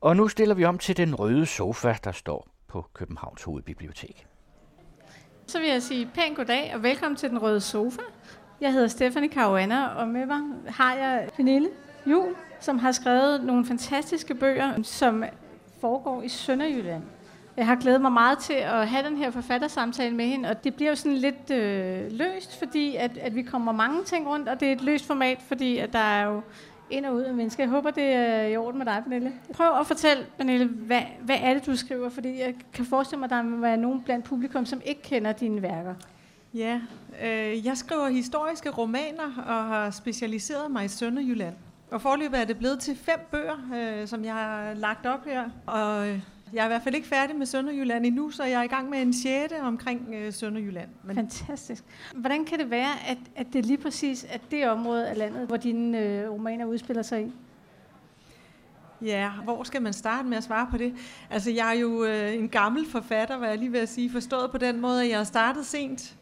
Og nu stiller vi om til den røde sofa, der står på Københavns Hovedbibliotek. Så vil jeg sige pænt goddag og velkommen til den røde sofa. Jeg hedder Stephanie Caruana, og med mig har jeg Pernille Jul, som har skrevet nogle fantastiske bøger, som foregår i Sønderjylland. Jeg har glædet mig meget til at have den her forfattersamtale med hende, og det bliver jo sådan lidt øh, løst, fordi at, at vi kommer mange ting rundt, og det er et løst format, fordi at der er jo ind og ud af mennesker. Jeg håber, det er i orden med dig, Pernille. Prøv at fortælle, Pernille, hvad, hvad er det, du skriver? Fordi jeg kan forestille mig, at der må være nogen blandt publikum, som ikke kender dine værker. Ja, øh, jeg skriver historiske romaner og har specialiseret mig i Sønderjylland. Og forløbet er det blevet til fem bøger, øh, som jeg har lagt op her. Og øh, jeg er i hvert fald ikke færdig med Sønderjylland endnu, så jeg er i gang med en sjette omkring øh, Sønderjylland. Men Fantastisk. Hvordan kan det være, at, at det lige præcis er det område af landet, hvor dine øh, romaner udspiller sig i? Ja, hvor skal man starte med at svare på det? Altså, jeg er jo øh, en gammel forfatter, hvad jeg lige vil sige, forstået på den måde, at jeg har startet sent.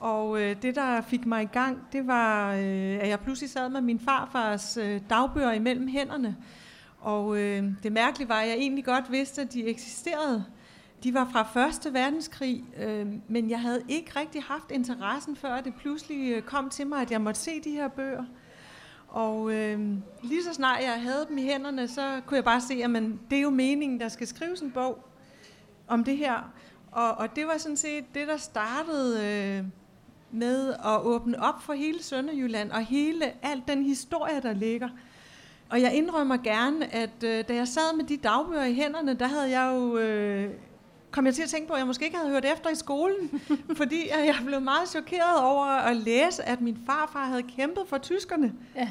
Og øh, det, der fik mig i gang, det var, øh, at jeg pludselig sad med min farfars øh, dagbøger imellem hænderne. Og øh, det mærkelige var, at jeg egentlig godt vidste, at de eksisterede. De var fra Første Verdenskrig, øh, men jeg havde ikke rigtig haft interessen før, det pludselig øh, kom til mig, at jeg måtte se de her bøger. Og øh, lige så snart jeg havde dem i hænderne, så kunne jeg bare se, at man, det er jo meningen, der skal skrives en bog om det her. Og, og det var sådan set det, der startede øh, med at åbne op for hele Sønderjylland og hele alt den historie, der ligger. Og jeg indrømmer gerne, at øh, da jeg sad med de dagbøger i hænderne, der havde jeg jo... Øh, kom jeg til at tænke på, at jeg måske ikke havde hørt efter i skolen, fordi jeg blev meget chokeret over at læse, at min farfar havde kæmpet for tyskerne. Ja.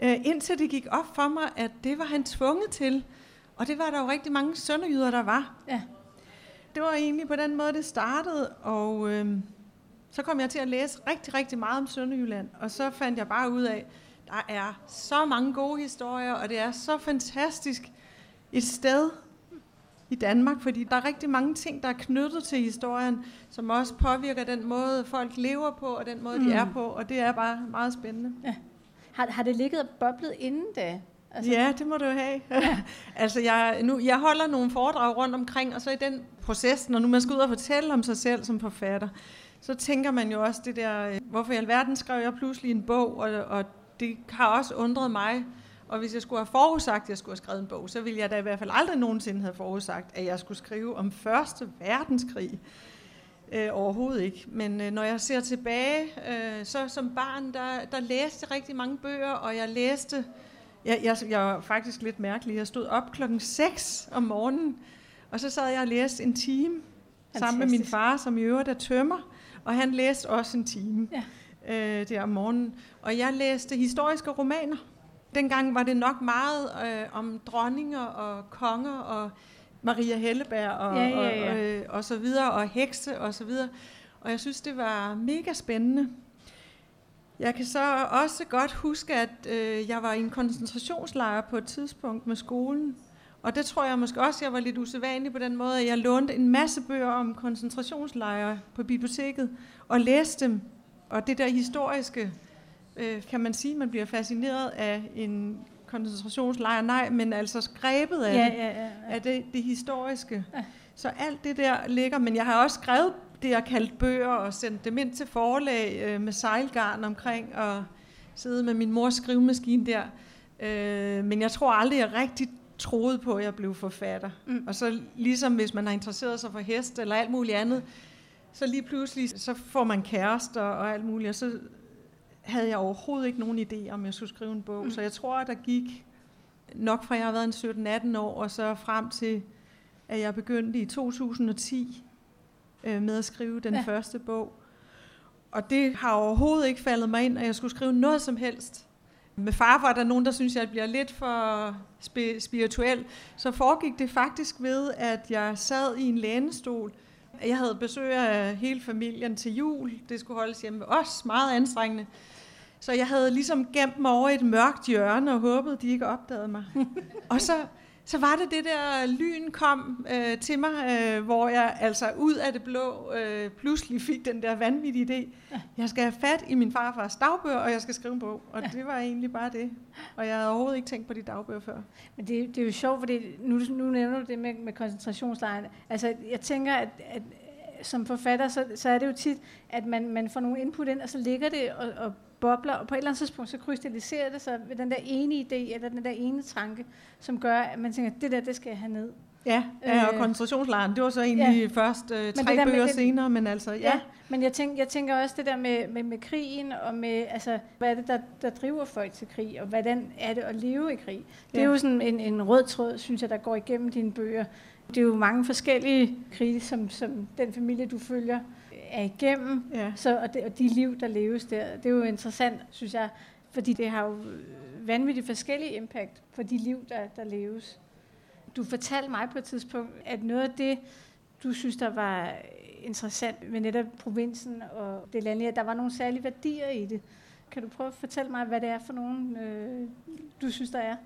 Øh, indtil det gik op for mig, at det var han tvunget til. Og det var der jo rigtig mange sønderjyder, der var. Ja. Det var egentlig på den måde, det startede, og øh, så kom jeg til at læse rigtig, rigtig meget om Sønderjylland, og så fandt jeg bare ud af, der er så mange gode historier, og det er så fantastisk et sted i Danmark, fordi der er rigtig mange ting, der er knyttet til historien, som også påvirker den måde, folk lever på, og den måde, mm. de er på, og det er bare meget spændende. Ja. Har, har det ligget og boblet inden da? Altså, ja, det må du have. Ja. altså, jeg, nu, jeg holder nogle foredrag rundt omkring, og så i den proces, når nu man skal ud og fortælle om sig selv som forfatter, så tænker man jo også det der, hvorfor i alverden skrev jeg pludselig en bog, og, og det har også undret mig. Og hvis jeg skulle have forudsagt, at jeg skulle have skrevet en bog, så ville jeg da i hvert fald aldrig nogensinde have forudsagt, at jeg skulle skrive om Første Verdenskrig. Øh, overhovedet ikke. Men øh, når jeg ser tilbage, øh, så som barn, der, der læste jeg rigtig mange bøger, og jeg læste, jeg, jeg, jeg var faktisk lidt mærkelig, jeg stod op klokken 6 om morgenen, og så sad jeg og læste en time Fantastisk. sammen med min far, som i øvrigt er tømmer, og han læste også en time. Ja øh, der om morgenen. Og jeg læste historiske romaner. Dengang var det nok meget øh, om dronninger og konger og Maria Helleberg og, ja, ja, ja. og, øh, og så videre, og hekse og så videre. Og jeg synes, det var mega spændende. Jeg kan så også godt huske, at øh, jeg var i en koncentrationslejr på et tidspunkt med skolen. Og det tror jeg måske også, jeg var lidt usædvanlig på den måde, at jeg lånte en masse bøger om koncentrationslejre på biblioteket og læste dem og det der historiske, øh, kan man sige, man bliver fascineret af en koncentrationslejr, nej, men altså skrebet af, ja, det, ja, ja, ja. af det, det historiske. Ja. Så alt det der ligger, men jeg har også skrevet det, jeg kaldt bøger, og sendt dem ind til forlag øh, med sejlgarn omkring, og sidde med min mors skrivemaskine der. Øh, men jeg tror aldrig, jeg rigtig troede på, at jeg blev forfatter. Mm. Og så ligesom hvis man har interesseret sig for hest eller alt muligt andet, så lige pludselig, så får man kærester og alt muligt, og så havde jeg overhovedet ikke nogen idé om, jeg skulle skrive en bog. Mm. Så jeg tror, at der gik nok fra jeg har været en 17-18 år, og så frem til, at jeg begyndte i 2010 øh, med at skrive den ja. første bog. Og det har overhovedet ikke faldet mig ind, at jeg skulle skrive noget som helst. Med far var der nogen, der synes, jeg bliver lidt for spirituel. Så foregik det faktisk ved, at jeg sad i en lænestol, jeg havde besøg af hele familien til jul. Det skulle holdes hjemme ved os. Meget anstrengende. Så jeg havde ligesom gemt mig over et mørkt hjørne og håbede, de ikke opdagede mig. og så så var det det der lyn kom øh, til mig, øh, hvor jeg altså ud af det blå øh, pludselig fik den der vanvittige idé. Ja. Jeg skal have fat i min farfars dagbøger, og jeg skal skrive en bog. Og ja. det var egentlig bare det. Og jeg havde overhovedet ikke tænkt på de dagbøger før. Men det, det er jo sjovt, fordi nu, nu nævner du det med, med koncentrationslejren. Altså, jeg tænker, at, at som forfatter, så, så er det jo tit, at man, man får nogle input ind, og så ligger det og, og bobler, og på et eller andet tidspunkt, så krystalliserer det sig ved den der ene idé, eller den der ene tanke, som gør, at man tænker, det der, det skal jeg have ned. Ja, ja og øh, koncentrationslejren, det var så egentlig ja. først øh, tre bøger det, senere, men altså, ja. ja men jeg, tænker, jeg tænker også det der med, med, med krigen, og med, altså, hvad er det, der, der driver folk til krig, og hvordan er det at leve i krig? Det ja. er jo sådan en, en rød tråd, synes jeg, der går igennem dine bøger. Det er jo mange forskellige krige, som, som den familie, du følger, er igennem, ja. så, og, det, og de liv, der leves der. Det er jo interessant, synes jeg, fordi det har jo vanvittigt forskellige impact på de liv, der, der leves. Du fortalte mig på et tidspunkt, at noget af det, du synes, der var interessant ved netop provinsen og det landlige, at der var nogle særlige værdier i det. Kan du prøve at fortælle mig, hvad det er for nogle, øh, du synes, der er?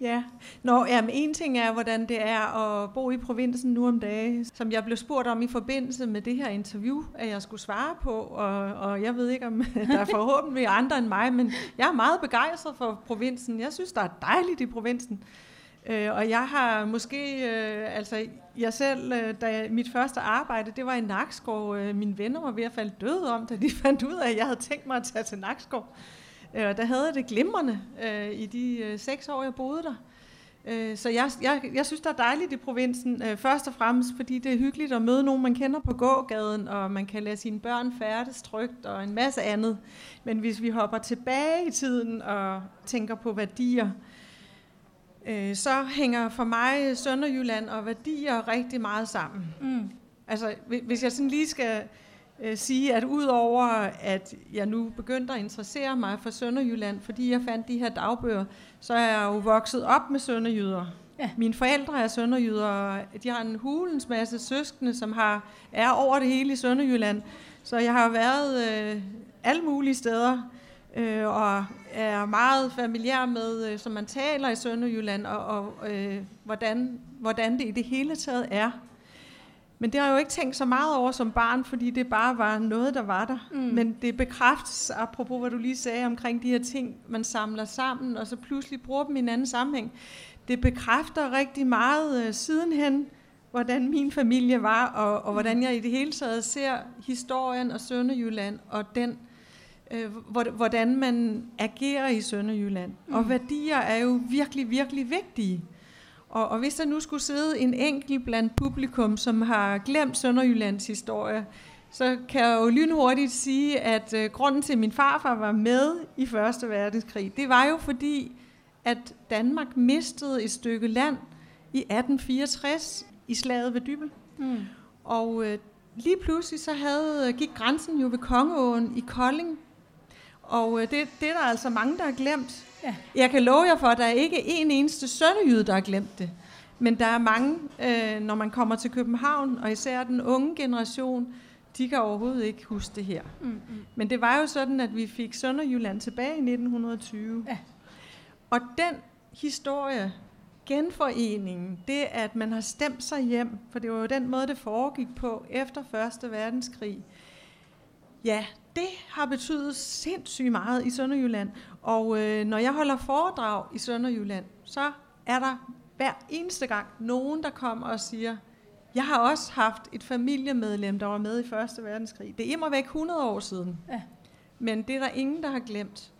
Ja, Nå, jamen, en ting er, hvordan det er at bo i provinsen nu om dagen, som jeg blev spurgt om i forbindelse med det her interview, at jeg skulle svare på, og, og jeg ved ikke, om der er forhåbentlig andre end mig, men jeg er meget begejstret for provinsen. Jeg synes, der er dejligt i provinsen. Øh, og jeg har måske, øh, altså jeg selv, øh, da mit første arbejde, det var i Nakskov. Øh, mine venner var ved at falde døde om, da de fandt ud af, at jeg havde tænkt mig at tage til Nakskov. Øh, og der havde jeg det glimrende øh, i de øh, seks år, jeg boede der. Øh, så jeg, jeg, jeg synes, det er dejligt i provinsen. Øh, først og fremmest, fordi det er hyggeligt at møde nogen, man kender på gågaden, og man kan lade sine børn færdes trygt og en masse andet. Men hvis vi hopper tilbage i tiden og tænker på værdier, øh, så hænger for mig Sønderjylland og værdier rigtig meget sammen. Mm. Altså, hvis jeg sådan lige skal øh, sige, at udover at jeg nu begyndte at interessere mig for Sønderjylland, fordi jeg fandt de her dagbøger, så er jeg jo vokset op med sønderjyder. Ja. Mine forældre er sønderjyder, de har en hulens masse søskende, som har, er over det hele i Sønderjylland. Så jeg har været øh, alle mulige steder, øh, og er meget familiær med, øh, som man taler i Sønderjylland, og, og øh, hvordan, hvordan det i det hele taget er men det har jeg jo ikke tænkt så meget over som barn, fordi det bare var noget, der var der. Mm. Men det bekræftes, apropos hvad du lige sagde omkring de her ting, man samler sammen, og så pludselig bruger dem i en anden sammenhæng. Det bekræfter rigtig meget uh, sidenhen, hvordan min familie var, og, og hvordan jeg i det hele taget ser historien og Sønderjylland, og den, uh, hvordan man agerer i Sønderjylland. Mm. Og værdier er jo virkelig, virkelig vigtige. Og, og hvis der nu skulle sidde en enkelt blandt publikum, som har glemt Sønderjyllands historie, så kan jeg jo lynhurtigt sige, at øh, grunden til, at min farfar var med i Første Verdenskrig, det var jo fordi, at Danmark mistede et stykke land i 1864 i slaget ved Dybel. Mm. Og øh, lige pludselig så havde, gik grænsen jo ved Kongeåen i Kolding. Og øh, det, det er der altså mange, der har glemt. Ja. Jeg kan love jer for, at der er ikke en eneste sønderjyde, der har glemt det. Men der er mange, øh, når man kommer til København, og især den unge generation, de kan overhovedet ikke huske det her. Mm, mm. Men det var jo sådan, at vi fik Sønderjylland tilbage i 1920. Ja. Og den historie, genforeningen, det at man har stemt sig hjem, for det var jo den måde, det foregik på efter Første Verdenskrig, ja, det har betydet sindssygt meget i Sønderjylland. Og øh, når jeg holder foredrag i Sønderjylland, så er der hver eneste gang nogen, der kommer og siger, jeg har også haft et familiemedlem, der var med i Første Verdenskrig. Det er immer væk 100 år siden. Ja. Men det er der ingen, der har glemt.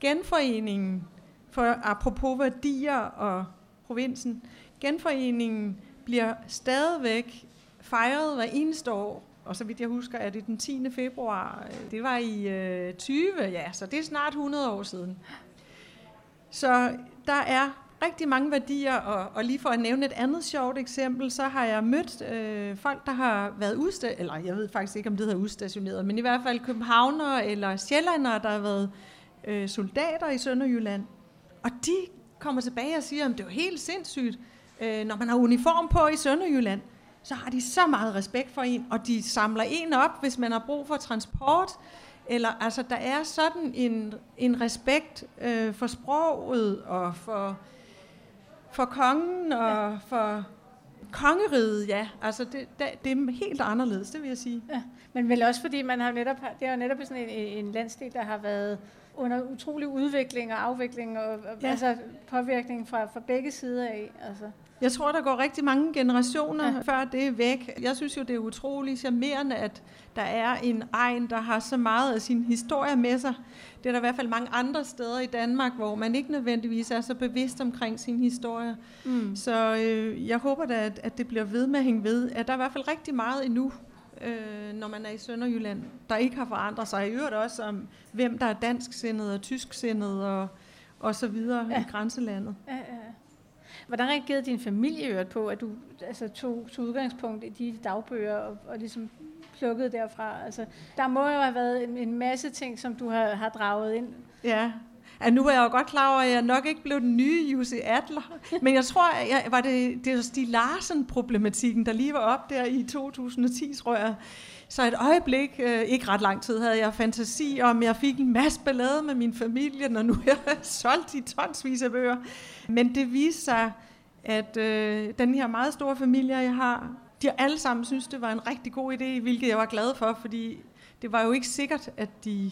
Genforeningen, for apropos værdier og provinsen, genforeningen bliver stadigvæk fejret hver eneste år og så vidt jeg husker, er det den 10. februar. Det var i øh, 20, ja, så det er snart 100 år siden. Så der er rigtig mange værdier, og, og lige for at nævne et andet sjovt eksempel, så har jeg mødt øh, folk, der har været udstationeret, eller jeg ved faktisk ikke, om det hedder udstationeret, men i hvert fald københavnere eller sjællandere, der har været øh, soldater i Sønderjylland. Og de kommer tilbage og siger, at det er jo helt sindssygt, øh, når man har uniform på i Sønderjylland, så har de så meget respekt for en, og de samler en op, hvis man har brug for transport. Eller altså, der er sådan en, en respekt øh, for sproget og for, for kongen og ja. for kongeriget, ja. Altså, det, det, det er helt anderledes, det vil jeg sige. Ja. Men vel også fordi, man har netop, det er jo netop sådan en, en landsdel, der har været under utrolig udvikling og afvikling og ja. altså påvirkning fra, fra begge sider af. Altså. Jeg tror, der går rigtig mange generationer ja. før det er væk. Jeg synes jo, det er utrolig charmerende, at der er en egen, der har så meget af sin historie med sig. Det er der i hvert fald mange andre steder i Danmark, hvor man ikke nødvendigvis er så bevidst omkring sin historie. Mm. Så øh, jeg håber da, at, at det bliver ved med at hænge ved. At der er i hvert fald rigtig meget endnu, øh, når man er i Sønderjylland, der ikke har forandret sig. I øvrigt også om, hvem der er dansksindet og tysksindet og, og så videre ja. i grænselandet. Ja, ja. Hvordan reagerede din familie på, at du altså, tog, tog udgangspunkt i de dagbøger og, og ligesom plukkede derfra? Altså, der må jo have været en, en masse ting, som du har, har draget ind. Ja, Ja, nu er jeg jo godt klar over, at jeg nok ikke blev den nye Jussi Adler, men jeg tror, at jeg, var det, det var Stig Larsen-problematikken, der lige var op der i 2010, tror jeg. Så et øjeblik, øh, ikke ret lang tid, havde jeg fantasi om, jeg fik en masse ballade med min familie, når nu jeg solgt i tonsvis af bøger. Men det viste sig, at øh, den her meget store familie, jeg har, de alle sammen synes, det var en rigtig god idé, hvilket jeg var glad for, fordi det var jo ikke sikkert, at de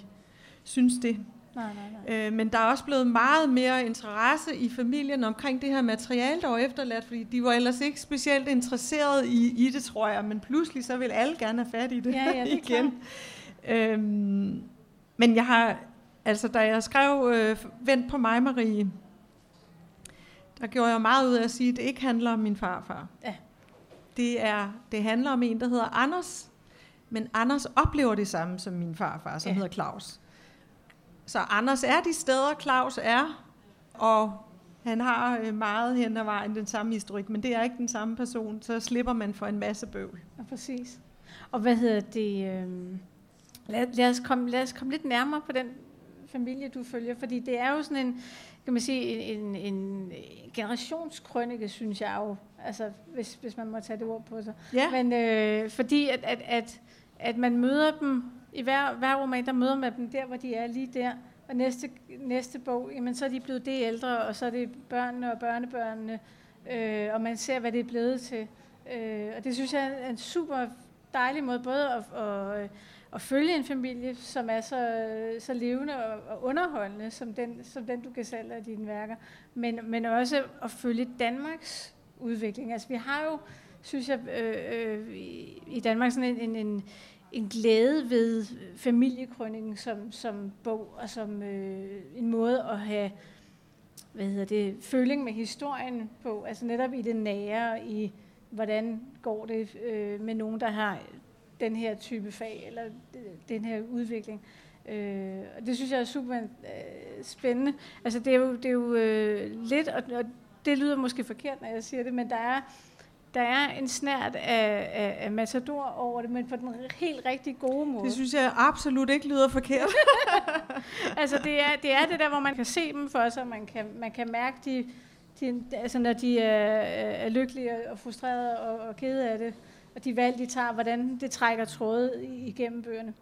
synes det. Nej, nej, nej. Øh, men der er også blevet meget mere interesse i familien omkring det her materiale, der var efterladt, fordi de var ellers ikke specielt interesseret i, i det, tror jeg, men pludselig så vil alle gerne have fat i det, ja, ja, det igen. Øhm, men jeg har, altså da jeg skrev øh, Vent på mig, Marie, der gjorde jeg meget ud af at sige, at det ikke handler om min farfar. Ja. Det, er, det handler om en, der hedder Anders, men Anders oplever det samme som min farfar, som ja. hedder Claus. Så Anders er de steder, Claus er, og han har øh, meget hen ad vejen den samme historik, men det er ikke den samme person, så slipper man for en masse bøvl. Ja, præcis. Og hvad hedder det? Øh, lad, lad, os komme, lad os komme lidt nærmere på den familie, du følger, fordi det er jo sådan en, kan man sige, en, en, en generationskrønike, synes jeg jo, altså hvis, hvis man må tage det ord på sig. Ja. Men øh, fordi at, at, at, at man møder dem i hver, hver roman, der møder man dem der, hvor de er lige der. Og næste, næste bog, jamen, så er de blevet det ældre, og så er det børnene og børnebørnene, øh, og man ser, hvad det er blevet til. Øh, og det synes jeg er en super dejlig måde, både at, at, øh, at følge en familie, som er så, så levende og, og underholdende, som den, som den du kan sælge af dine værker, men, men også at følge Danmarks udvikling. Altså vi har jo, synes jeg, øh, øh, i Danmark sådan en, en, en en glæde ved familiekrønningen som, som bog og som øh, en måde at have hvad hedder det, føling med historien på, altså netop i det nære, i hvordan går det øh, med nogen, der har den her type fag, eller den her udvikling. Øh, og det synes jeg er super øh, spændende. Altså det er jo, det er jo øh, lidt, og, og det lyder måske forkert, når jeg siger det, men der er der er en snært af, af, af matador over det, men på den helt rigtig gode måde. Det synes jeg absolut ikke lyder forkert. altså det er, det er det der, hvor man kan se dem for sig, man kan, man kan mærke, de, de, altså når de er, er lykkelige og frustrerede og, og kede af det, og de valg, de tager, hvordan det trækker tråde igennem bøgerne.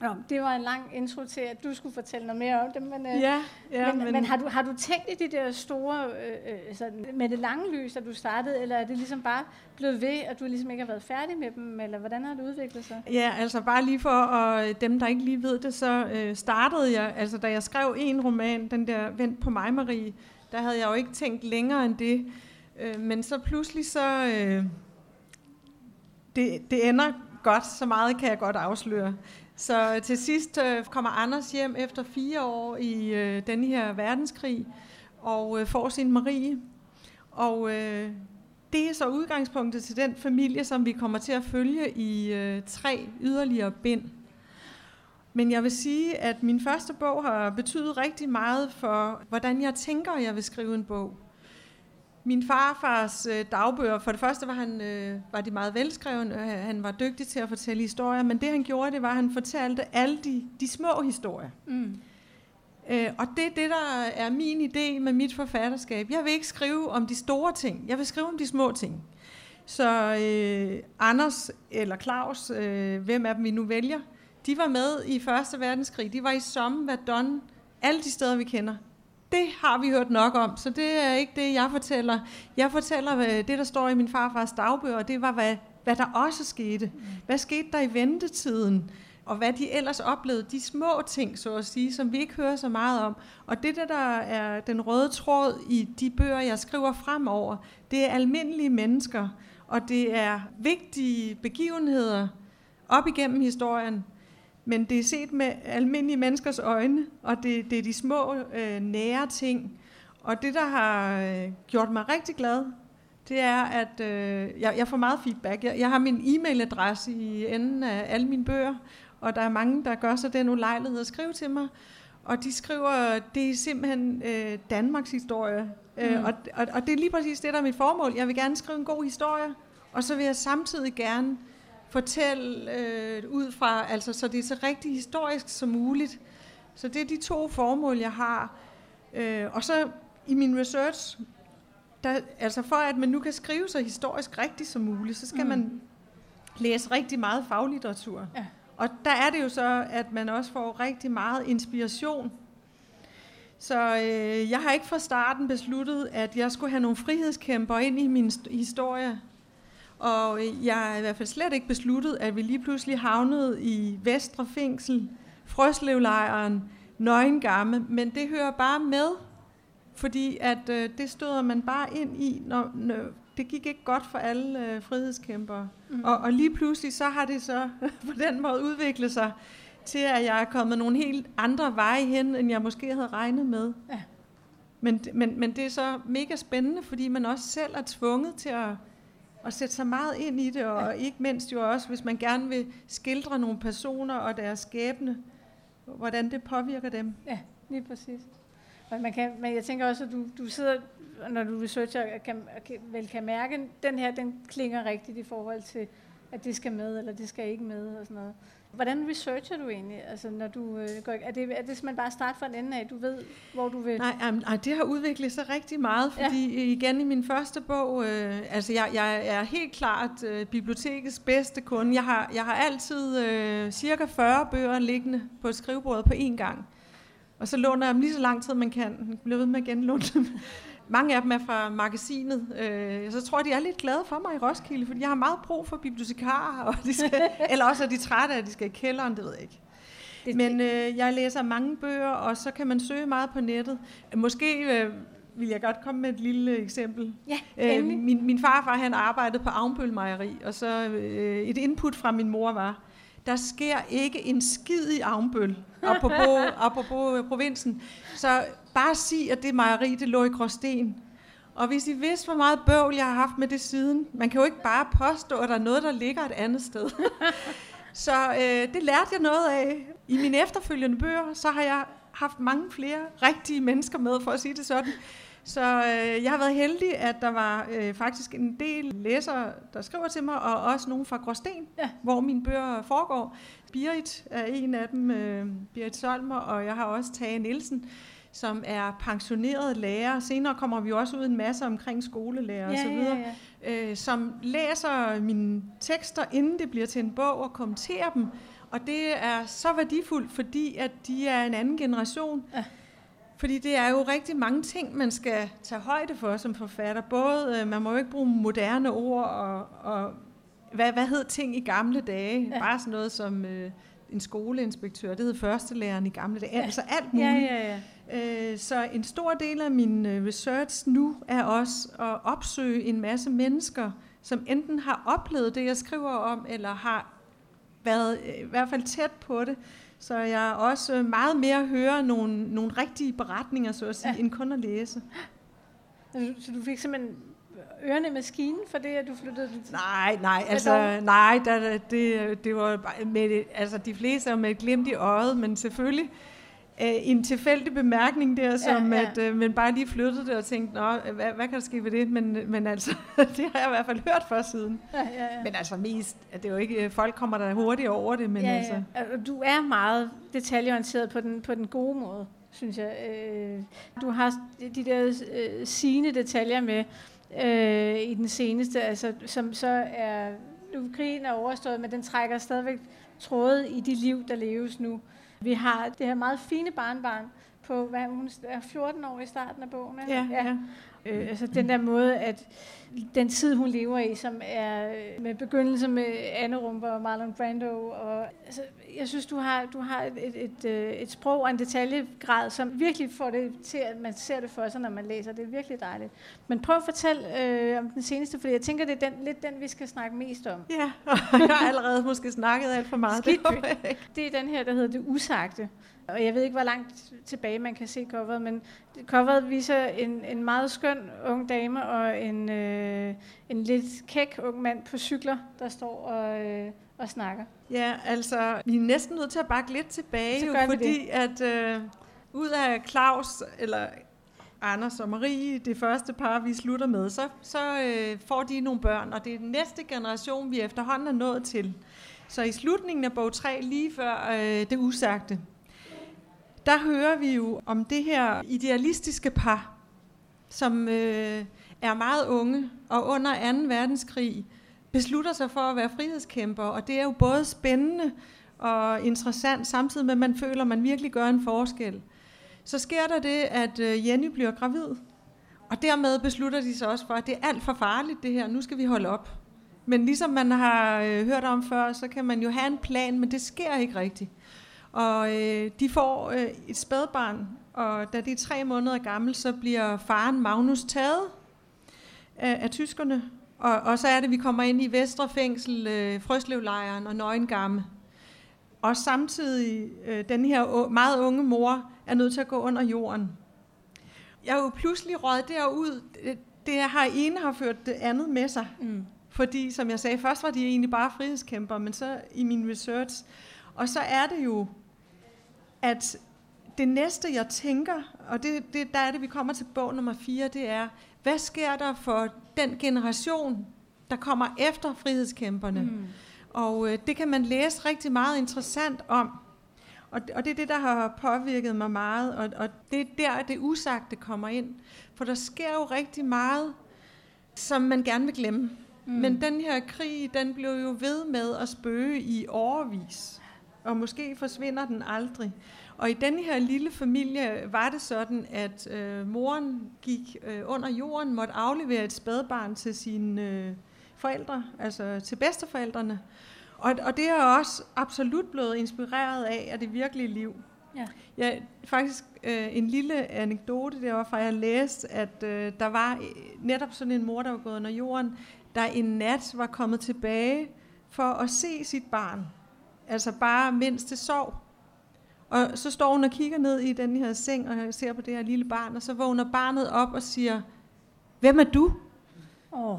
Nå, det var en lang intro til, at du skulle fortælle noget mere om det, men, øh, ja, ja, men, men, men har, du, har du tænkt i de der store, øh, øh, sådan, med det lange lys, at du startede, eller er det ligesom bare blevet ved, at du ligesom ikke har været færdig med dem, eller hvordan har det udviklet sig? Ja, altså bare lige for og dem, der ikke lige ved det, så øh, startede jeg, altså da jeg skrev en roman, den der Vent på mig, Marie, der havde jeg jo ikke tænkt længere end det, øh, men så pludselig så, øh, det, det ender godt, så meget kan jeg godt afsløre. Så til sidst øh, kommer Anders hjem efter fire år i øh, den her verdenskrig og øh, får sin Marie. Og øh, det er så udgangspunktet til den familie, som vi kommer til at følge i øh, tre yderligere bind. Men jeg vil sige, at min første bog har betydet rigtig meget for, hvordan jeg tænker, at jeg vil skrive en bog. Min farfars øh, dagbøger, for det første var, han, øh, var de meget velskrevne, øh, han var dygtig til at fortælle historier, men det han gjorde, det var, at han fortalte alle de, de små historier. Mm. Øh, og det er det, der er min idé med mit forfatterskab. Jeg vil ikke skrive om de store ting, jeg vil skrive om de små ting. Så øh, Anders eller Claus, øh, hvem af dem vi nu vælger, de var med i Første Verdenskrig, de var i Somme, Verdun, alle de steder, vi kender det har vi hørt nok om, så det er ikke det, jeg fortæller. Jeg fortæller det, der står i min farfars dagbøger, det var, hvad, hvad der også skete. Hvad skete der i ventetiden? Og hvad de ellers oplevede, de små ting, så at sige, som vi ikke hører så meget om. Og det, der er den røde tråd i de bøger, jeg skriver fremover, det er almindelige mennesker, og det er vigtige begivenheder op igennem historien, men det er set med almindelige menneskers øjne, og det, det er de små, øh, nære ting. Og det, der har øh, gjort mig rigtig glad, det er, at øh, jeg, jeg får meget feedback. Jeg, jeg har min e-mailadresse i enden af alle mine bøger, og der er mange, der gør sig den ulejlighed at skrive til mig. Og de skriver, det er simpelthen øh, Danmarks historie. Øh, mm. Øh, og, og, og det er lige præcis det, der er mit formål. Jeg vil gerne skrive en god historie, og så vil jeg samtidig gerne fortælle øh, ud fra, altså så det er så rigtig historisk som muligt. Så det er de to formål, jeg har. Øh, og så i min research, der, altså for at man nu kan skrive så historisk rigtigt som muligt, så skal mm. man læse rigtig meget faglitteratur. Ja. Og der er det jo så, at man også får rigtig meget inspiration. Så øh, jeg har ikke fra starten besluttet, at jeg skulle have nogle frihedskæmper ind i min historie. Og jeg har i hvert fald slet ikke besluttet, at vi lige pludselig havnede i Vestre Fængsel, Frøslevlejren, Nøgengamme, men det hører bare med, fordi at øh, det støder man bare ind i, når, når det gik ikke godt for alle øh, frihedskæmpere. Mm. Og, og lige pludselig så har det så på den måde udviklet sig til, at jeg er kommet nogle helt andre veje hen, end jeg måske havde regnet med. Ja. Men, men, men det er så mega spændende, fordi man også selv er tvunget til at at sætte sig meget ind i det, og ja. ikke mindst jo også, hvis man gerne vil skildre nogle personer og deres skæbne, hvordan det påvirker dem. Ja, lige præcis. Men, man kan, men jeg tænker også, at du, du sidder, når du researcher, kan, kan, vel kan mærke, at den her, den klinger rigtigt i forhold til, at det skal med, eller det skal ikke med, og sådan noget. Hvordan researcher du egentlig? Altså, når du, øh, går, er, det, er det simpelthen bare at starte fra en ende af, du ved, hvor du vil... Nej, um, nej det har udviklet sig rigtig meget, fordi ja. igen i min første bog, øh, altså jeg, jeg er helt klart øh, bibliotekets bedste kunde. Jeg har, jeg har altid øh, cirka 40 bøger liggende på skrivebordet på én gang. Og så låner jeg dem lige så lang tid, man kan. Jeg bliver ved med at genlåne dem. Mange af dem er fra magasinet. Øh, så tror jeg, de er lidt glade for mig i Roskilde, fordi jeg har meget brug for bibliotekarer, og de skal, eller også er de trætte af, at de skal i kælderen, det ved jeg ikke. Men øh, jeg læser mange bøger, og så kan man søge meget på nettet. Måske øh, vil jeg godt komme med et lille eksempel. Ja, øh, min, min farfar han arbejdede på Avnbøl Mejeri, og så øh, et input fra min mor var, der sker ikke en skid i Avnbøl, apropos, apropos øh, provinsen. Så bare sig, at det mejeri, det lå i Gråsten. Og hvis I vidste, hvor meget bøvl jeg har haft med det siden, man kan jo ikke bare påstå, at der er noget, der ligger et andet sted. så øh, det lærte jeg noget af. I mine efterfølgende bøger, så har jeg haft mange flere rigtige mennesker med, for at sige det sådan. Så øh, jeg har været heldig, at der var øh, faktisk en del læsere, der skriver til mig, og også nogen fra Gråsten, ja. hvor mine bøger foregår. Berit er en af dem, øh, Berit Solmer, og jeg har også Tage Nielsen, som er pensioneret lærer. Senere kommer vi også ud en masse omkring skolelærer ja, osv., ja, ja. øh, som læser mine tekster, inden det bliver til en bog, og kommenterer dem. Og det er så værdifuldt, fordi at de er en anden generation. Ja. Fordi det er jo rigtig mange ting, man skal tage højde for som forfatter. Både, øh, man må jo ikke bruge moderne ord, og, og hvad, hvad hed ting i gamle dage? Ja. Bare sådan noget som øh, en skoleinspektør, det hed førstelæreren i gamle dage. Ja. Altså alt muligt. Ja, ja, ja. Øh, så en stor del af min øh, research nu er også at opsøge en masse mennesker, som enten har oplevet det, jeg skriver om, eller har været øh, i hvert fald tæt på det. Så jeg også meget mere hører nogle, nogle rigtige beretninger, så at sige, ja. end kun at læse. Så du fik simpelthen ørerne i maskinen for det, at du flyttede til Nej, nej, altså, nej, der, det, det var med, altså, de fleste er med et glimt i øjet, men selvfølgelig øh, en tilfældig bemærkning der, som ja, ja. at øh, man bare lige flyttede det og tænkte, Nå, hvad, hvad kan der ske ved det? Men, men altså, det har jeg i hvert fald hørt før siden. Ja, ja, ja. Men altså mest, at det er jo ikke, folk kommer der hurtigt over det, men ja, altså. Ja. Du er meget detaljeorienteret på den, på den gode måde, synes jeg. Øh, du har de der øh, sine detaljer med øh, i den seneste, altså, som så er, nu krigen er overstået, men den trækker stadigvæk tråde i de liv, der leves nu. Vi har det her meget fine barnbarn, på, hvad hun er 14 år i starten af bogen. ikke? Ja, ja. Øh, altså den der måde, at den tid, hun lever i, som er øh, med begyndelse med Anne Rumper og Marlon Brando. Og, altså, jeg synes, du har, du har et, et, et, øh, et sprog og en detaljegrad, som virkelig får det til, at man ser det for sig, når man læser. Det er virkelig dejligt. Men prøv at fortælle øh, om den seneste, for jeg tænker, det er den, lidt den, vi skal snakke mest om. Ja, og jeg har allerede måske snakket alt for meget. Skidt Det. Det er den her, der hedder Det Usagte. Og jeg ved ikke, hvor langt tilbage man kan se coveret, men coveret viser en, en meget skøn ung dame og en, øh, en lidt kæk ung mand på cykler, der står og, øh, og snakker. Ja, altså, vi er næsten nødt til at bakke lidt tilbage, jo, fordi at øh, ud af Claus, eller Anders og Marie, det første par, vi slutter med, så, så øh, får de nogle børn, og det er den næste generation, vi efterhånden er nået til. Så i slutningen af bog 3, lige før øh, det usagte, der hører vi jo om det her idealistiske par, som øh, er meget unge, og under 2. verdenskrig beslutter sig for at være frihedskæmper, og det er jo både spændende og interessant, samtidig med, at man føler, at man virkelig gør en forskel. Så sker der det, at øh, Jenny bliver gravid, og dermed beslutter de sig også for, at det er alt for farligt det her, nu skal vi holde op. Men ligesom man har øh, hørt om før, så kan man jo have en plan, men det sker ikke rigtigt. Og øh, de får øh, et spædbarn, og da det er tre måneder gammel, så bliver faren Magnus taget af, af tyskerne. Og, og så er det, at vi kommer ind i Vestre Fængsel, øh, Frøslevlejren og Nøgengamme. Og samtidig, øh, den her meget unge mor er nødt til at gå under jorden. Jeg er jo pludselig røget derud. Det, det har ene har ført det andet med sig. Mm. Fordi, som jeg sagde, først var de egentlig bare frihedskæmper, men så i min research. Og så er det jo, at det næste, jeg tænker, og det, det, der er det, vi kommer til bog nummer 4, det er, hvad sker der for den generation, der kommer efter frihedskæmperne? Mm. Og øh, det kan man læse rigtig meget interessant om. Og, og det er det, der har påvirket mig meget, og, og det er der, det usagte kommer ind. For der sker jo rigtig meget, som man gerne vil glemme. Mm. Men den her krig, den blev jo ved med at spøge i årevis. Og måske forsvinder den aldrig. Og i den her lille familie var det sådan, at øh, moren gik øh, under jorden, måtte aflevere et spædbarn til sine øh, forældre, altså til bedsteforældrene. Og, og det er også absolut blevet inspireret af, af det virkelige liv. Ja. Ja, faktisk øh, en lille anekdote derfra, jeg læste, at øh, der var øh, netop sådan en mor, der var gået under jorden, der en nat var kommet tilbage for at se sit barn. Altså bare mens det sov. Og så står hun og kigger ned i den her seng og ser på det her lille barn, og så vågner barnet op og siger, hvem er du? Åh,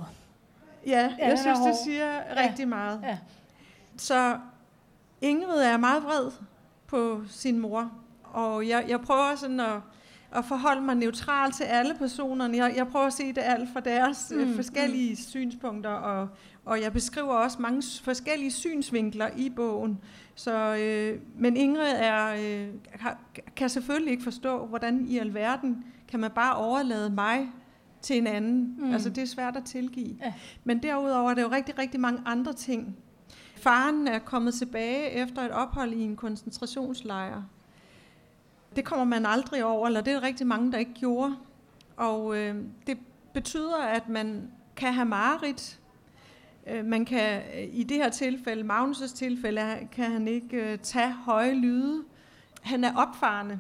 Ja, den jeg synes, det siger Ja. rigtig meget. ja. Så Ingrid er meget vred på sin mor, og jeg, jeg prøver sådan at, at forholde mig neutral til alle personerne. Jeg, jeg prøver at se det alt fra deres mm, Mm, forskellige mm. synspunkter, og, og jeg beskriver også mange forskellige synsvinkler i bogen. Så, øh, men Ingrid er, øh, har, kan selvfølgelig ikke forstå, hvordan i alverden kan man bare overlade mig til en anden. Mm. Altså det er svært at tilgive. Ja. Men derudover er der jo rigtig, rigtig mange andre ting. Faren er kommet tilbage efter et ophold i en koncentrationslejr. Det kommer man aldrig over, eller det er rigtig mange, der ikke gjorde. Og øh, det betyder, at man kan have mareridt. Øh, man kan, øh, i det her tilfælde, Magnus' tilfælde, kan han ikke øh, tage høje lyde. Han er opfarende.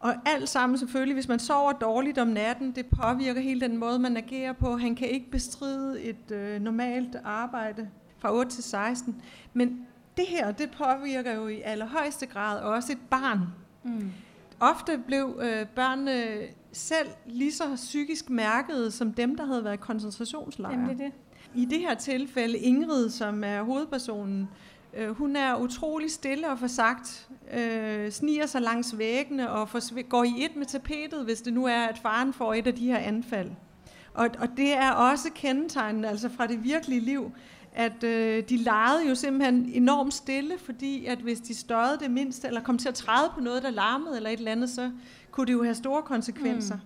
Og alt sammen selvfølgelig, hvis man sover dårligt om natten, det påvirker hele den måde, man agerer på. Han kan ikke bestride et øh, normalt arbejde fra 8 til 16. Men det her, det påvirker jo i allerhøjeste grad også et barn. Mm. Ofte blev øh, børnene selv lige så psykisk mærket som dem, der havde været i koncentrationslejre. Jamen, det er det. I det her tilfælde, Ingrid, som er hovedpersonen, øh, hun er utrolig stille og forsagt, øh, sniger sig langs væggene og går i et med tapetet, hvis det nu er, at faren får et af de her anfald. Og, og det er også kendetegnende, altså fra det virkelige liv, at øh, de legede jo simpelthen enormt stille, fordi at hvis de støjede det mindste, eller kom til at træde på noget, der larmede eller et eller andet, så kunne det jo have store konsekvenser. Mm.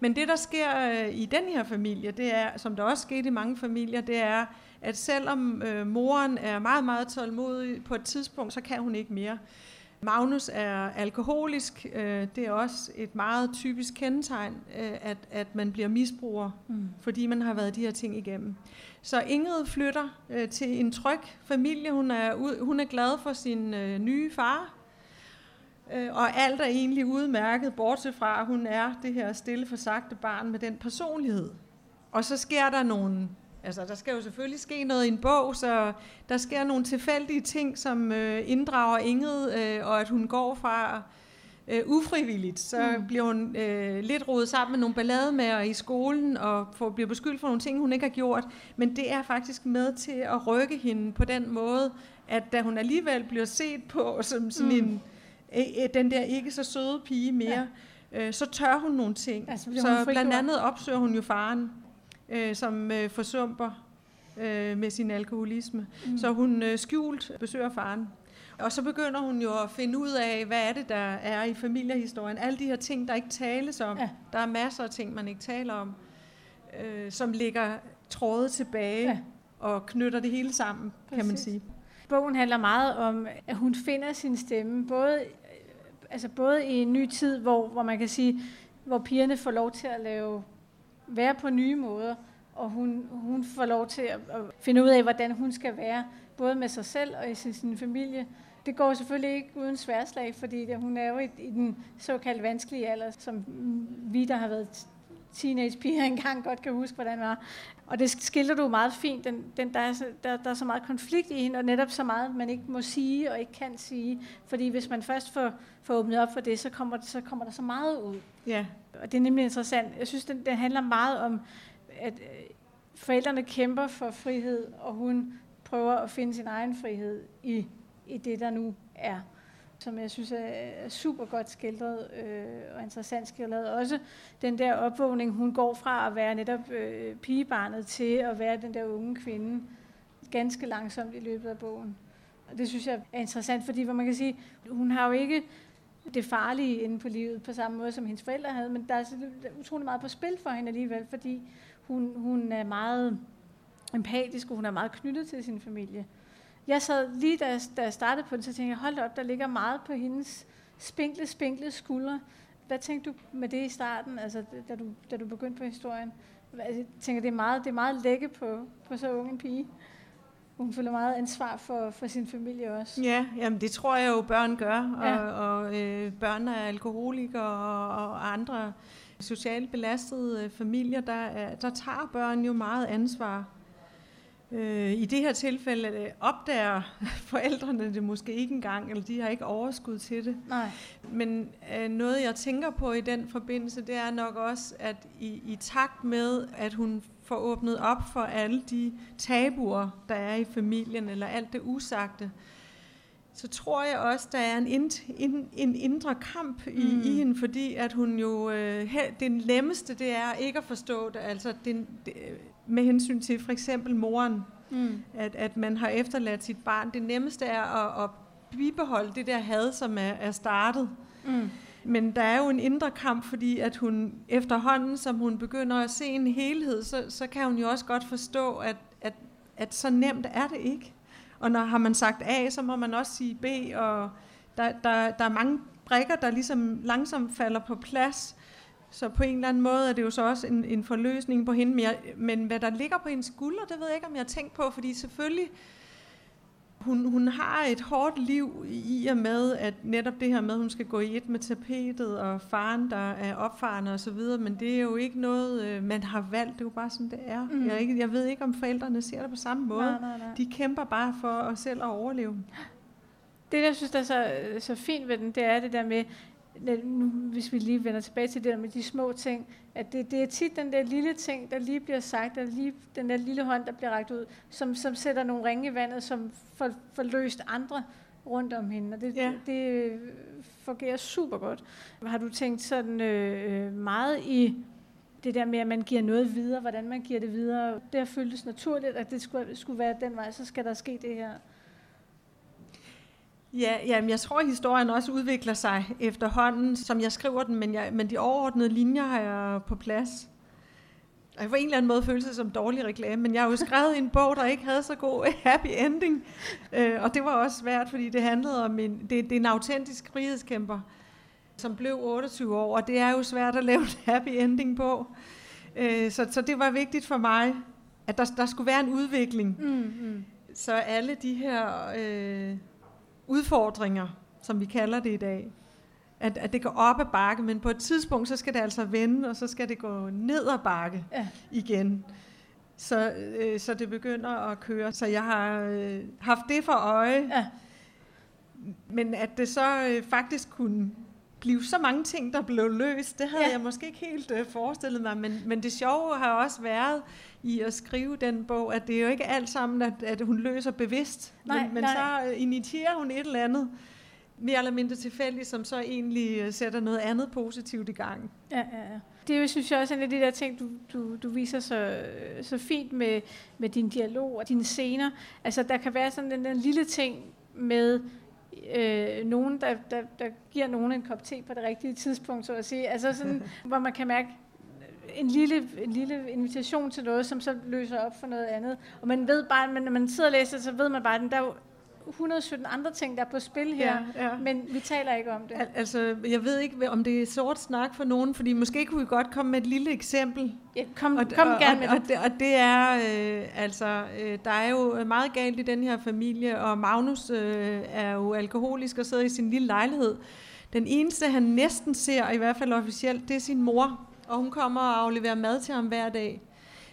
Men det, der sker øh, i den her familie, det er, som der også skete i mange familier, det er, at selvom øh, moren er meget, meget tålmodig på et tidspunkt, så kan hun ikke mere. Magnus er alkoholisk. Øh, det er også et meget typisk kendetegn, øh, at, at man bliver misbruger, mm. fordi man har været de her ting igennem. Så Ingrid flytter øh, til en tryg familie. Hun er, ud, hun er glad for sin øh, nye far, øh, og alt er egentlig udmærket, bortset fra, at hun er det her stille forsagte barn med den personlighed. Og så sker der nogle Altså, der skal jo selvfølgelig ske noget i en bog, så der sker nogle tilfældige ting, som øh, inddrager Ingrid, øh, og at hun går fra øh, ufrivilligt, så mm. bliver hun øh, lidt rodet sammen med nogle ballademager i skolen, og får, bliver beskyldt for nogle ting, hun ikke har gjort. Men det er faktisk med til at rykke hende på den måde, at da hun alligevel bliver set på som sådan mm. en, øh, øh, den der ikke så søde pige mere, ja. øh, så tør hun nogle ting. Altså, så blandt andet opsøger hun jo faren øh, som øh, forsumper øh, med sin alkoholisme. Mm. Så hun øh, skjult besøger faren. Og så begynder hun jo at finde ud af, hvad er det, der er i familiehistorien. Alle de her ting, der ikke tales om. Ja. Der er masser af ting, man ikke taler om, øh, som ligger trådet tilbage ja. og knytter det hele sammen, Præcis. kan man sige. Bogen handler meget om, at hun finder sin stemme, både, altså både i en ny tid, hvor, hvor man kan sige, hvor pigerne får lov til at lave være på nye måder, og hun, hun får lov til at, at finde ud af, hvordan hun skal være, både med sig selv og i sin, sin familie. Det går selvfølgelig ikke uden sværslag, fordi hun er jo i, i den såkaldt vanskelige alder, som vi, der har været teenagepiger engang godt kan huske, hvordan det var. Og det skildrer du meget fint. Den, den, der, er, der, der er så meget konflikt i hende, og netop så meget, man ikke må sige og ikke kan sige. Fordi hvis man først får, får åbnet op for det, så kommer, så kommer der så meget ud. Ja. Og det er nemlig interessant. Jeg synes, den, den handler meget om, at øh, forældrene kæmper for frihed, og hun prøver at finde sin egen frihed i, i det, der nu er som jeg synes er super godt skildret øh, og interessant skildret. Også den der opvågning, hun går fra at være netop øh, pigebarnet til at være den der unge kvinde, ganske langsomt i løbet af bogen. Og det synes jeg er interessant, fordi hvor man kan sige, hun har jo ikke det farlige inde på livet på samme måde, som hendes forældre havde, men der er, der er utrolig meget på spil for hende alligevel, fordi hun, hun er meget empatisk, og hun er meget knyttet til sin familie jeg sad lige da, da jeg startede på den, så tænkte jeg, hold op, der ligger meget på hendes spinkle, spinkle skuldre. Hvad tænkte du med det i starten, altså, da, du, da du begyndte på historien? Altså, jeg tænker, det er meget, det er meget lægge på, på så ung en pige. Hun føler meget ansvar for, for sin familie også. Ja, jamen det tror jeg jo, børn gør. Ja. Og, og øh, børn af alkoholikere og, og andre socialt belastede familier, der, der tager børn jo meget ansvar Øh, I det her tilfælde øh, opdager forældrene det måske ikke engang, eller de har ikke overskud til det. Nej. Men øh, noget, jeg tænker på i den forbindelse, det er nok også, at i, i takt med, at hun får åbnet op for alle de tabuer, der er i familien, eller alt det usagte, så tror jeg også, der er en, ind, en, en indre kamp i, mm. i hende, fordi at hun jo, øh, det nemmeste, det er ikke at forstå det, altså det, det, med hensyn til for eksempel moren, mm. at, at man har efterladt sit barn. Det nemmeste er at, at bibeholde det der had, som er, er startet. Mm. Men der er jo en indre kamp, fordi at hun efterhånden, som hun begynder at se en helhed, så, så kan hun jo også godt forstå, at, at, at så nemt er det ikke. Og når har man sagt A, så må man også sige B, og der, der, der er mange brikker, der ligesom langsomt falder på plads. Så på en eller anden måde er det jo så også en, en forløsning på hende. Men, jeg, men hvad der ligger på hendes skuldre, det ved jeg ikke, om jeg har tænkt på, fordi selvfølgelig, hun, hun har et hårdt liv i og med, at netop det her med, at hun skal gå i et med tapetet, og faren, der er opfarende og så videre, men det er jo ikke noget, øh, man har valgt, det er jo bare sådan, det er. Mm. Jeg, ikke, jeg ved ikke, om forældrene ser det på samme måde. Nej, nej, nej. De kæmper bare for at selv at overleve. Det, jeg synes, der er så, så fint ved den, det er det der med, nu, hvis vi lige vender tilbage til det der med de små ting, at det, det er tit den der lille ting, der lige bliver sagt, eller lige den der lille hånd, der bliver rækket ud, som, som sætter nogle ringe i vandet, som får, får løst andre rundt om hende, og det, ja. det, det fungerer super godt. Har du tænkt sådan øh, meget i det der med, at man giver noget videre, hvordan man giver det videre? Det har føltes naturligt, at det skulle, skulle være den vej, så skal der ske det her. Ja, jamen jeg tror, at historien også udvikler sig efterhånden, som jeg skriver den, men, jeg, men de overordnede linjer har jeg på plads. Jeg på en eller anden måde føles det som dårlig reklame, men jeg har jo skrevet en bog, der ikke havde så god happy ending. Øh, og det var også svært, fordi det handlede om en, det, det er en autentisk frihedskæmper, som blev 28 år, og det er jo svært at lave en happy ending på. Øh, så, så det var vigtigt for mig, at der, der skulle være en udvikling. Mm, mm. Så alle de her øh, udfordringer, som vi kalder det i dag, at, at det går op ad bakke, men på et tidspunkt, så skal det altså vende, og så skal det gå ned ad bakke ja. igen. Så, øh, så det begynder at køre. Så jeg har øh, haft det for øje. Ja. Men at det så øh, faktisk kunne blive så mange ting, der blev løst, det havde ja. jeg måske ikke helt øh, forestillet mig. Men, men det sjove har også været i at skrive den bog, at det er jo ikke alt sammen, at, at hun løser bevidst. Nej, men men nej. så initierer hun et eller andet, mere eller mindre tilfældigt, som så egentlig øh, sætter noget andet positivt i gang. Ja, ja, ja. Det er synes jeg også, en af de der ting, du, du, du viser så, så fint med, med din dialog og dine scener. Altså, der kan være sådan den, den lille ting med øh, nogen, der, der, der giver nogen en kop te på det rigtige tidspunkt, så at sige. Altså sådan, hvor man kan mærke, en lille, en lille invitation til noget, som så løser op for noget andet. Og man ved bare, at når man sidder og læser, så ved man bare, at der er 117 andre ting, der er på spil her, ja, ja. men vi taler ikke om det. Al- altså, jeg ved ikke, om det er sort snak for nogen, fordi måske kunne vi godt komme med et lille eksempel. Ja, kom, og, kom og, gerne med og, det. Og, og det er, øh, altså, øh, der er jo meget galt i den her familie, og Magnus øh, er jo alkoholisk og sidder i sin lille lejlighed. Den eneste, han næsten ser, i hvert fald officielt, det er sin mor, og hun kommer og afleverer mad til ham hver dag.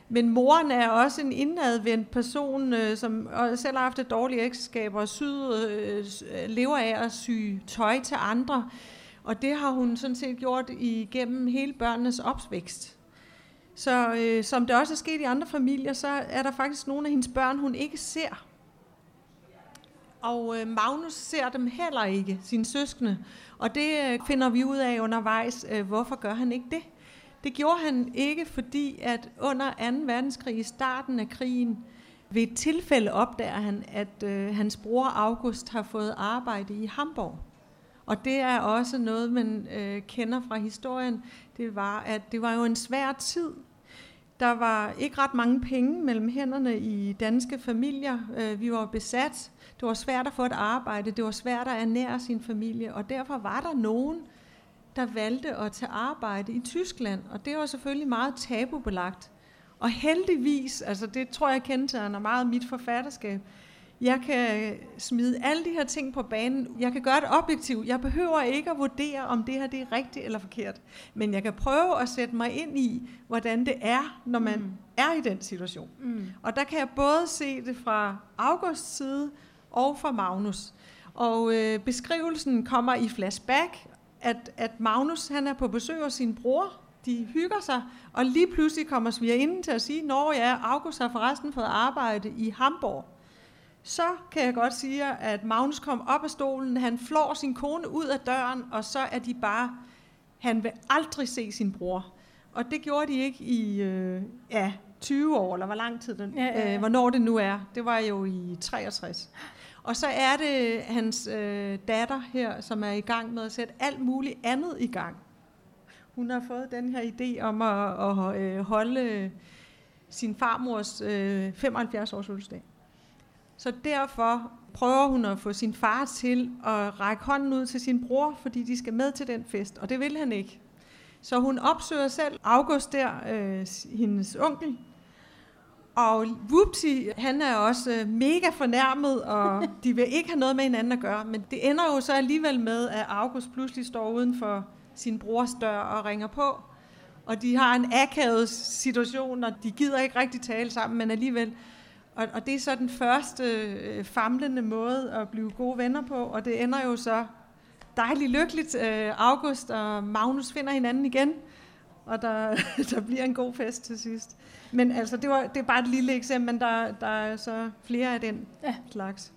Men moren er også en indadvendt person, øh, som selv har haft et dårligt ægteskab og syd, øh, lever af at sy tøj til andre. Og det har hun sådan set gjort igennem hele børnenes opvækst. Så øh, som det også er sket i andre familier, så er der faktisk nogle af hendes børn, hun ikke ser. Og øh, Magnus ser dem heller ikke, sine søskende. Og det øh, finder vi ud af undervejs, øh, hvorfor gør han ikke det? Det gjorde han ikke, fordi at under 2. verdenskrig, i starten af krigen, ved et tilfælde opdager han, at øh, hans bror August har fået arbejde i Hamburg. Og det er også noget, man øh, kender fra historien. Det var, at det var jo en svær tid. Der var ikke ret mange penge mellem hænderne i danske familier. Øh, vi var besat. Det var svært at få et arbejde. Det var svært at ernære sin familie. Og derfor var der nogen, der valgte at tage arbejde i Tyskland, og det var selvfølgelig meget tabubelagt. Og heldigvis, altså det tror jeg kendetegner meget mit forfatterskab, jeg kan smide alle de her ting på banen. Jeg kan gøre det objektivt. Jeg behøver ikke at vurdere, om det her det er rigtigt eller forkert. Men jeg kan prøve at sætte mig ind i, hvordan det er, når man mm. er i den situation. Mm. Og der kan jeg både se det fra Augusts side og fra Magnus. Og øh, beskrivelsen kommer i flashback, at, at Magnus han er på besøg hos sin bror, de hygger sig, og lige pludselig kommer svigerinden til at sige, når ja, August har forresten fået arbejde i Hamburg. Så kan jeg godt sige, at Magnus kom op af stolen, han flår sin kone ud af døren, og så er de bare, han vil aldrig se sin bror. Og det gjorde de ikke i øh, ja, 20 år, eller hvor lang tid, den, ja, ja, ja. Øh, hvornår det nu er. Det var jo i 63. Og så er det hans øh, datter her, som er i gang med at sætte alt muligt andet i gang. Hun har fået den her idé om at, at at holde sin farmors øh, 75-års fødselsdag. Så derfor prøver hun at få sin far til at række hånden ud til sin bror, fordi de skal med til den fest, og det vil han ikke. Så hun opsøger selv August der, øh, hendes onkel, og Whoopsie, han er også øh, mega fornærmet, og de vil ikke have noget med hinanden at gøre. Men det ender jo så alligevel med, at August pludselig står uden for sin brors dør og ringer på. Og de har en akavet situation, og de gider ikke rigtig tale sammen, men alligevel. Og, og det er så den første øh, famlende måde at blive gode venner på, og det ender jo så dejligt lykkeligt. Øh, August og Magnus finder hinanden igen, og der, der bliver en god fest til sidst. Men altså, det, var, det er bare et lille eksempel, men der, der er så flere af den ja. slags.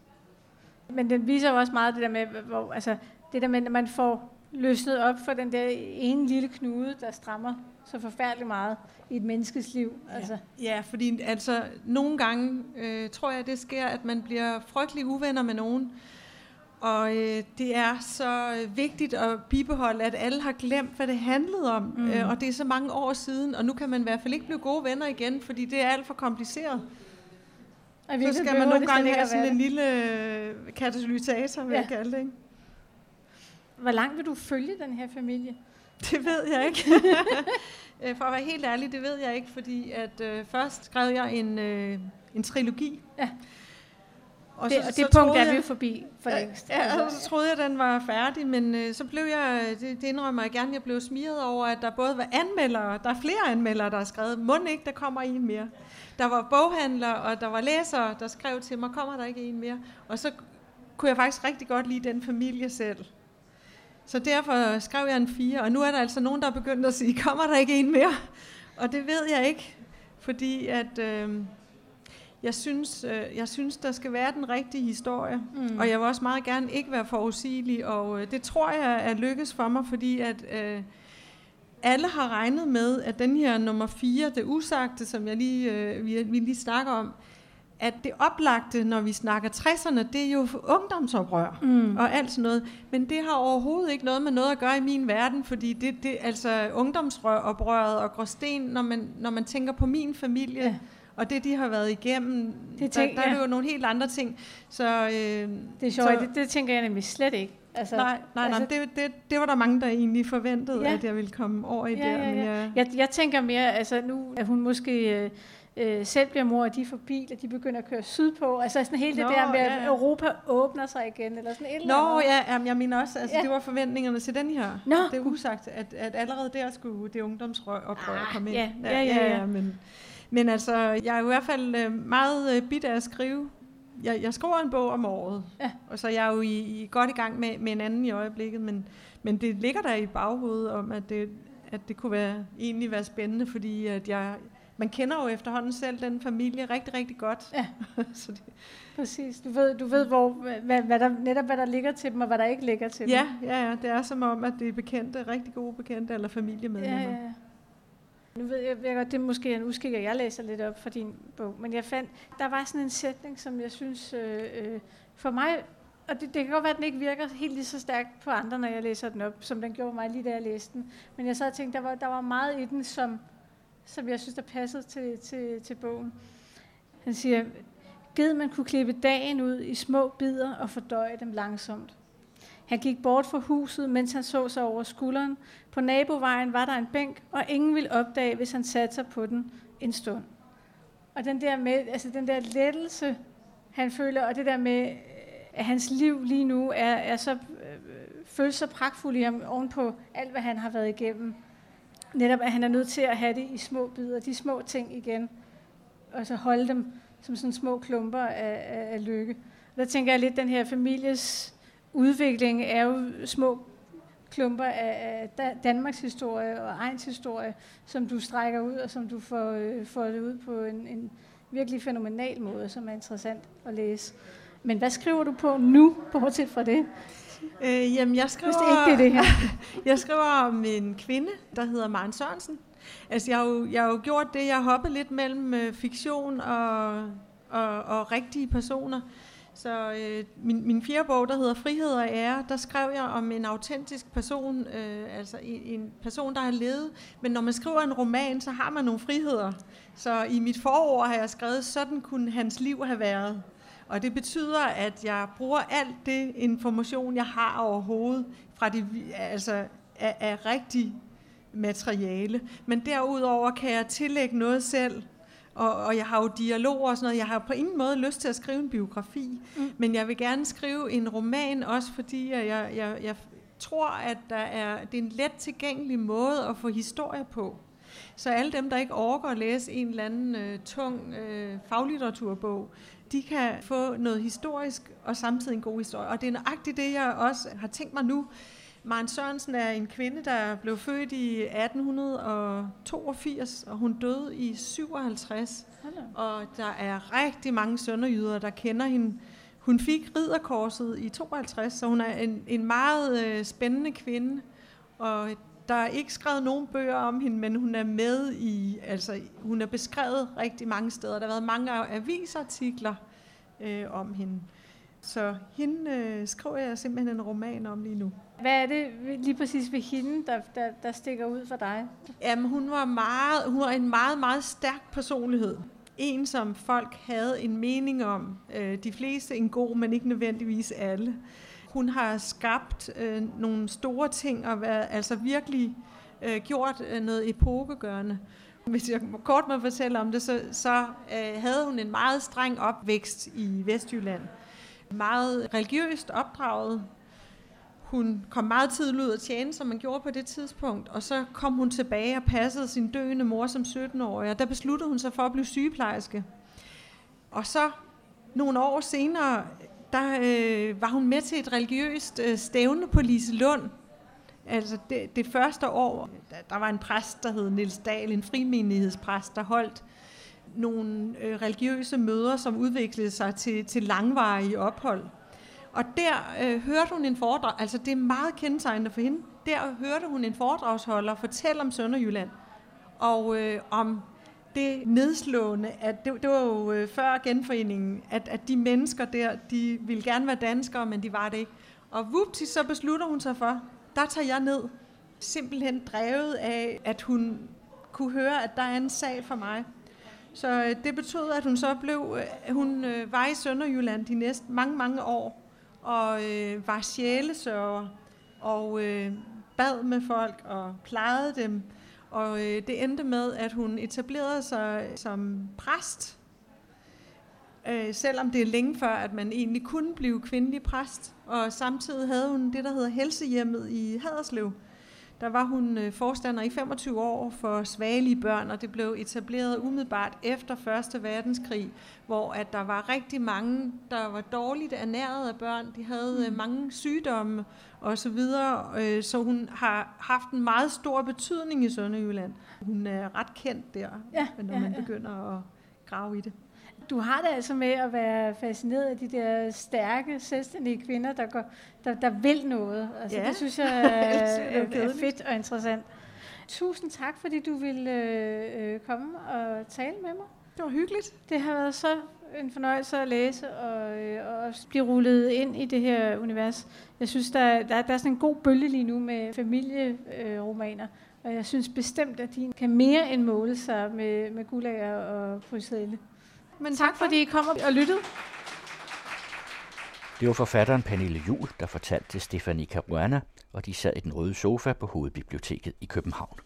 Men den viser jo også meget det der med, hvor, altså, det der med, at man får løsnet op for den der ene lille knude, der strammer så forfærdeligt meget i et menneskes liv. Altså. Ja, ja fordi altså, nogle gange øh, tror jeg, det sker, at man bliver frygtelig uvenner med nogen, Og øh, det er så vigtigt at bibeholde, at alle har glemt, hvad det handlede om. Mm. Øh, og det er så mange år siden, og nu kan man i hvert fald ikke blive gode venner igen, fordi det er alt for kompliceret. Og Så skal man nogle gange have sådan en lille øh, katalysator, vil ja. jeg kalde det. Ikke? Hvor langt vil du følge den her familie? Det ved jeg ikke. Øh, For at være helt ærlig, det ved jeg ikke, fordi at øh, først skrev jeg en, øh, en trilogi. Ja. Og det, og det så punkt troede er jeg- vi forbi for længst. Ja, og så troede jeg, den var færdig, men øh, så blev jeg, det, det indrømmer jeg gerne, jeg blev smiret over, at der både var anmeldere, der er flere anmeldere, der har skrevet, må ikke, der kommer en mere. Der var boghandlere, og der var læsere, der skrev til mig, kommer der ikke en mere? Og så kunne jeg faktisk rigtig godt lide den familie selv. Så derfor skrev jeg en fire, og nu er der altså nogen, der er begyndt at sige, kommer der ikke en mere? Og det ved jeg ikke, fordi at... Øh, jeg synes, øh, jeg synes, der skal være den rigtige historie. Mm. Og jeg vil også meget gerne ikke være forudsigelig, og øh, det tror jeg er lykkes for mig, fordi at øh, alle har regnet med, at den her nummer 4, det usagte, som jeg lige, øh, vi, vi lige snakker om, at det oplagte, når vi snakker 60'erne, det er jo ungdomsoprør Mm. og alt sådan noget. Men det har overhovedet ikke noget med noget at gøre i min verden, fordi det, det altså ungdomsoprøret og Gråsten, når man, når man tænker på min familie, Ja. Ja. og det, de har været igennem, Det det tænk- der, der er ja. det jo nogle helt andre ting. Så, øh, Det er sjovt, så, det, det tænker jeg nemlig slet ikke. Altså, nej, nej, nej, altså, det, det, det var der mange, der egentlig forventede, Ja. ja. at jeg ville komme over i Ja, der. ja, Men ja. jeg, Jeg, jeg tænker mere, altså nu, at hun måske øh, øh, selv bliver mor, og de får bil, og de begynder at køre sydpå. Altså sådan hele det Nå, der med, at ja, ja. Europa åbner sig igen, eller sådan et eller Nå, andet. ja, jamen, jeg mener også, altså, Ja. ja. det var forventningerne til den her. Nå. Det er usagt, at, at allerede der skulle det ungdomsoprør Ah, komme ind. ja, ja, ja, ja. men, men altså, jeg er i hvert fald øh, meget øh, bit af at skrive. Jeg, jeg skriver en bog om året, Ja. og så er jeg jo i, i godt i gang med, med en anden i øjeblikket, men, men det ligger der i baghovedet om, at det, at det kunne være, egentlig være spændende, fordi at jeg, man kender jo efterhånden selv den familie rigtig, rigtig godt. Ja. så det, Præcis. Du ved, du ved hvor, hvad, hvad der, netop hvad der ligger til dem, og hvad der ikke ligger til ja, dem. ja, ja, det er som om, at det er bekendte, rigtig gode bekendte eller familiemedlemmer. ja, ja, ja. Nu ved jeg, jeg godt, det er måske en uskik, at jeg læser lidt op for din bog, men jeg fandt, der var sådan en sætning, som jeg synes, øh, øh, for mig, og det, det kan godt være, at den ikke virker helt lige så stærkt på andre, når jeg læser den op, som den gjorde mig lige da jeg læste den. Men jeg sad og tænkte, der var, der var meget i den, som, som jeg synes, der passede til, til, til bogen. Han siger, Gid man kunne klippe dagen ud i små bidder og fordøje dem langsomt. Han gik bort fra huset, mens han så sig over skulderen. På nabovejen var der en bænk, og ingen ville opdage, hvis han satte sig på den en stund. Og den der, med, altså den der lettelse, han føler, og det der med, at hans liv lige nu er, er så, øh, føles så pragtfuldt i ham ovenpå alt, hvad han har været igennem. Netop, at han er nødt til at have det i små bidder, de små ting igen, og så holde dem som sådan små klumper af, af, af lykke. Og der tænker jeg lidt, den her families udvikling er jo små klumper af, af Da- Danmarks historie og egen historie, som du strækker ud, og som du får, øh, får det ud på en, en virkelig fænomenal måde, som er interessant at læse. Men hvad skriver du på nu, bortset fra det, Øh, jamen, jeg skriver, hvis det ikke det er det her? jeg skriver om en kvinde, der hedder Maren Sørensen. Altså, jeg har jo, jeg har jo gjort det, jeg har hoppet lidt mellem øh, fiktion og, og, og rigtige personer. Så øh, min, min fjerde bog, der hedder Frihed og ære, der skrev jeg om en autentisk person, øh, altså en, en person, der har levet. Men når man skriver en roman, så har man nogle friheder. Så i mit forord har jeg skrevet, sådan kunne hans liv have været. Og det betyder, at jeg bruger alt det information, jeg har overhovedet, fra det, altså af, af rigtig materiale. Men derudover kan jeg tillægge noget selv, og, og jeg har jo dialoger og sådan noget. Jeg har på ingen måde lyst til at skrive en biografi, mm. men jeg vil gerne skrive en roman, også fordi jeg, jeg, jeg, jeg tror, at der er, det er en let tilgængelig måde at få historie på. Så alle dem, der ikke orker at læse en eller anden øh, tung øh, faglitteraturbog, de kan få noget historisk og samtidig en god historie. Og det er nøjagtigt det, jeg også har tænkt mig nu. Maren Sørensen er en kvinde, der blev født i 1882, og hun døde i 57. Og der er rigtig mange sønderjyder, der kender hende. Hun fik ridderkorset i 52, så hun er en, en meget øh, spændende kvinde. Og der er ikke skrevet nogen bøger om hende, men hun er med i, altså hun er beskrevet rigtig mange steder. Der har været mange avisartikler øh, om hende. Så hende øh, skriver jeg simpelthen en roman om lige nu. Hvad er det lige præcis ved hende, der, der, der stikker ud for dig? Jamen, hun var, meget, hun var en meget, meget stærk personlighed. En, som folk havde en mening om. Øh, de fleste en god, men ikke nødvendigvis alle. Hun har skabt øh, nogle store ting og været, altså virkelig øh, gjort øh, noget epokegørende. Hvis jeg kort må fortælle om det, så, så øh, havde hun en meget streng opvækst i Vestjylland. Meget religiøst opdraget. Hun kom meget tidligt ud at tjene, som man gjorde på det tidspunkt, og så kom hun tilbage og passede sin døende mor som 17-årig, og der besluttede hun sig for at blive sygeplejerske. Og så nogle år senere, der øh, var hun med til et religiøst øh, stævne på Lise Lund, Altså det, det første år, der var en præst, der hed Nils Dahl, en frimenighedspræst, der holdt nogle øh, religiøse møder, som udviklede sig til, til langvarige ophold. Og der øh, hørte hun en foredrag, altså det er meget kendetegnende for hende, der hørte hun en foredragsholder fortælle om Sønderjylland, og øh, om det nedslående, at det, det var jo øh, før genforeningen, at, at de mennesker der, de ville gerne være danskere, men de var det ikke. Og vupti, så beslutter hun sig for, der tager jeg ned, simpelthen drevet af, at hun kunne høre, at der er en sag for mig. Så øh, det betød, at hun så blev, øh, hun øh, var i Sønderjylland de næste mange, mange år, og øh, var sjælesørger, og øh, bad med folk og plejede dem. Og øh, det endte med, at hun etablerede sig som præst, øh, selvom det er længe før, at man egentlig kunne blive kvindelig præst. Og samtidig havde hun det, der hedder Helsehjemmet i Haderslev. Der var hun øh, forstander i 25 år for svagelige børn, og det blev etableret umiddelbart efter 1. verdenskrig, hvor at der var rigtig mange, der var dårligt ernæret af børn. De havde øh, mm. mange sygdomme og så videre, øh, så hun har haft en meget stor betydning i Sønderjylland. Hun er ret kendt der, ja, når ja, man begynder at grave i det. Du har det altså med at være fascineret af de der stærke, selvstændige kvinder, der, går, der, der vil noget. Altså, ja. Det synes jeg er, er fedt og interessant. Tusind tak, fordi du ville øh, komme og tale med mig. Det var hyggeligt. Det har været så en fornøjelse at læse og, øh, og blive rullet ind i det her univers. Jeg synes, der, der, der er sådan en god bølge lige nu med familieromaner. Øh, og jeg synes bestemt, at de kan mere end måle sig med, med Gulager og Bryselle. Men tak, fordi I kom og lyttede. Det var forfatteren Pernille Jul, der fortalte til Stefanie Caruana, og de sad i den røde sofa på Hovedbiblioteket i København.